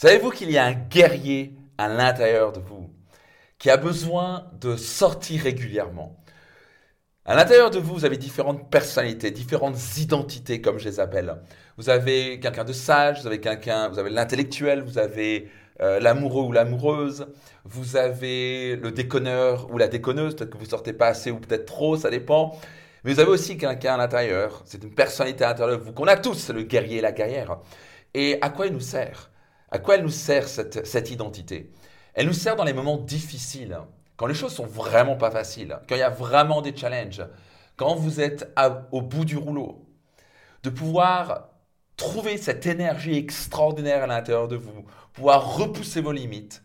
Savez-vous qu'il y a un guerrier à l'intérieur de vous qui a besoin de sortir régulièrement? À l'intérieur de vous, vous avez différentes personnalités, différentes identités, comme je les appelle. Vous avez quelqu'un de sage, vous avez quelqu'un, vous avez l'intellectuel, vous avez euh, l'amoureux ou l'amoureuse, vous avez le déconneur ou la déconneuse, peut-être que vous sortez pas assez ou peut-être trop, ça dépend. Mais vous avez aussi quelqu'un à l'intérieur, c'est une personnalité à l'intérieur de vous qu'on a tous, le guerrier et la guerrière. Et à quoi il nous sert? À quoi elle nous sert cette, identité? Elle nous sert dans les moments difficiles quand les choses sont vraiment pas faciles, quand il y a vraiment des challenges, quand vous êtes au bout du rouleau, de pouvoir trouver cette énergie extraordinaire à l'intérieur de vous, pouvoir repousser vos limites.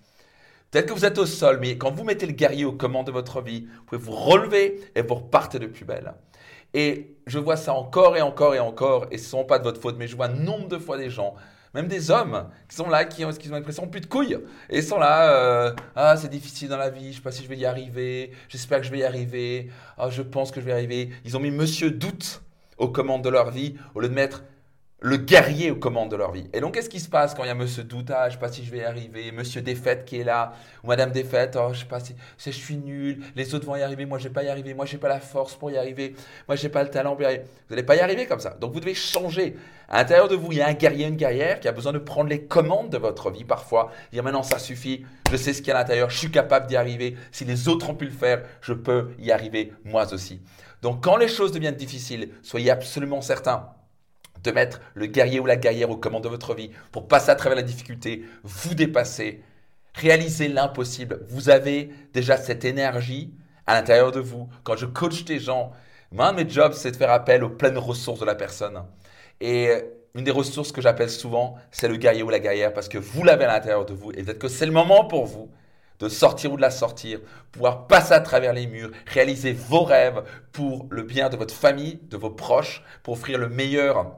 Peut-être que vous êtes au sol, mais quand vous mettez le guerrier aux commandes de votre vie, vous pouvez vous relever et vous repartez de plus belle. Et je vois ça encore et encore et encore, et ce ne sont pas de votre faute, mais je vois nombre de fois des gens même des hommes qui sont là, qui ont, qui ont l'impression plus de couilles. Et sont là, euh, ah c'est difficile dans la vie, je sais pas si je vais y arriver, j'espère que je vais y arriver, ah je pense que je vais y arriver. Ils ont mis Monsieur Doute aux commandes de leur vie au lieu de mettre le guerrier aux commandes de leur vie. Et donc, qu'est-ce qui se passe quand il y a Monsieur Doute Ah, je sais pas si je vais y arriver. Monsieur Défaite qui est là. Ou Madame Défaite, oh, je sais pas si, je suis nul. Les autres vont y arriver. Moi, je vais pas y arriver. Moi, j'ai pas la force pour y arriver. Moi, j'ai pas le talent pour y arriver. Vous n'allez pas y arriver comme ça. Donc, vous devez changer. À l'intérieur de vous, il y a un guerrier, une guerrière qui a besoin de prendre les commandes de votre vie parfois. Dire maintenant, ça suffit. Je sais ce qu'il y a à l'intérieur. Je suis capable d'y arriver. Si les autres ont pu le faire, je peux y arriver moi aussi. Donc, quand les choses deviennent difficiles, soyez absolument certains de mettre le guerrier ou la guerrière aux commandes de votre vie pour passer à travers la difficulté, vous dépasser, réaliser l'impossible. Vous avez déjà cette énergie à l'intérieur de vous. Quand je coach des gens, un de mes jobs, c'est de faire appel aux pleines ressources de la personne. Et une des ressources que j'appelle souvent, c'est le guerrier ou la guerrière parce que vous l'avez à l'intérieur de vous. Et peut-être que c'est le moment pour vous de sortir ou de la sortir, pouvoir passer à travers les murs, réaliser vos rêves pour le bien de votre famille, de vos proches, pour offrir le meilleur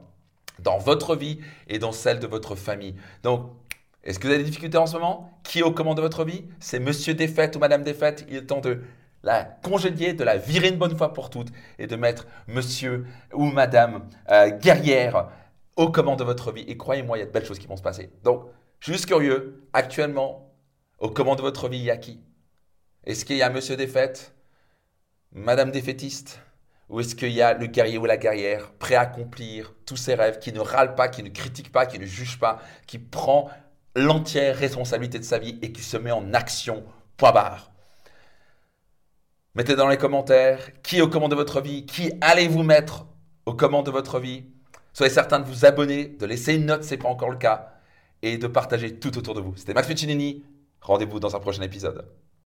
dans votre vie et dans celle de votre famille. Donc, est-ce que vous avez des difficultés en ce moment? Qui est au commande de votre vie? C'est monsieur défaite ou madame défaite. Il est temps de la congédier, de la virer une bonne fois pour toutes et de mettre monsieur ou madame euh, guerrière au commande de votre vie. Et croyez-moi, il y a de belles choses qui vont se passer. Donc, je suis juste curieux, actuellement, au commande de votre vie, il y a qui? Est-ce qu'il y a monsieur défaite? Madame défaitiste? Ou est-ce qu'il y a le guerrier ou la guerrière prêt à accomplir tous ses rêves, qui ne râle pas, qui ne critique pas, qui ne juge pas, qui prend l'entière responsabilité de sa vie et qui se met en action, point barre Mettez dans les commentaires qui est au commande de votre vie, qui allez-vous mettre au commande de votre vie. Soyez certain de vous abonner, de laisser une note si ce n'est pas encore le cas, et de partager tout autour de vous. C'était Max Piccinini. Rendez-vous dans un prochain épisode.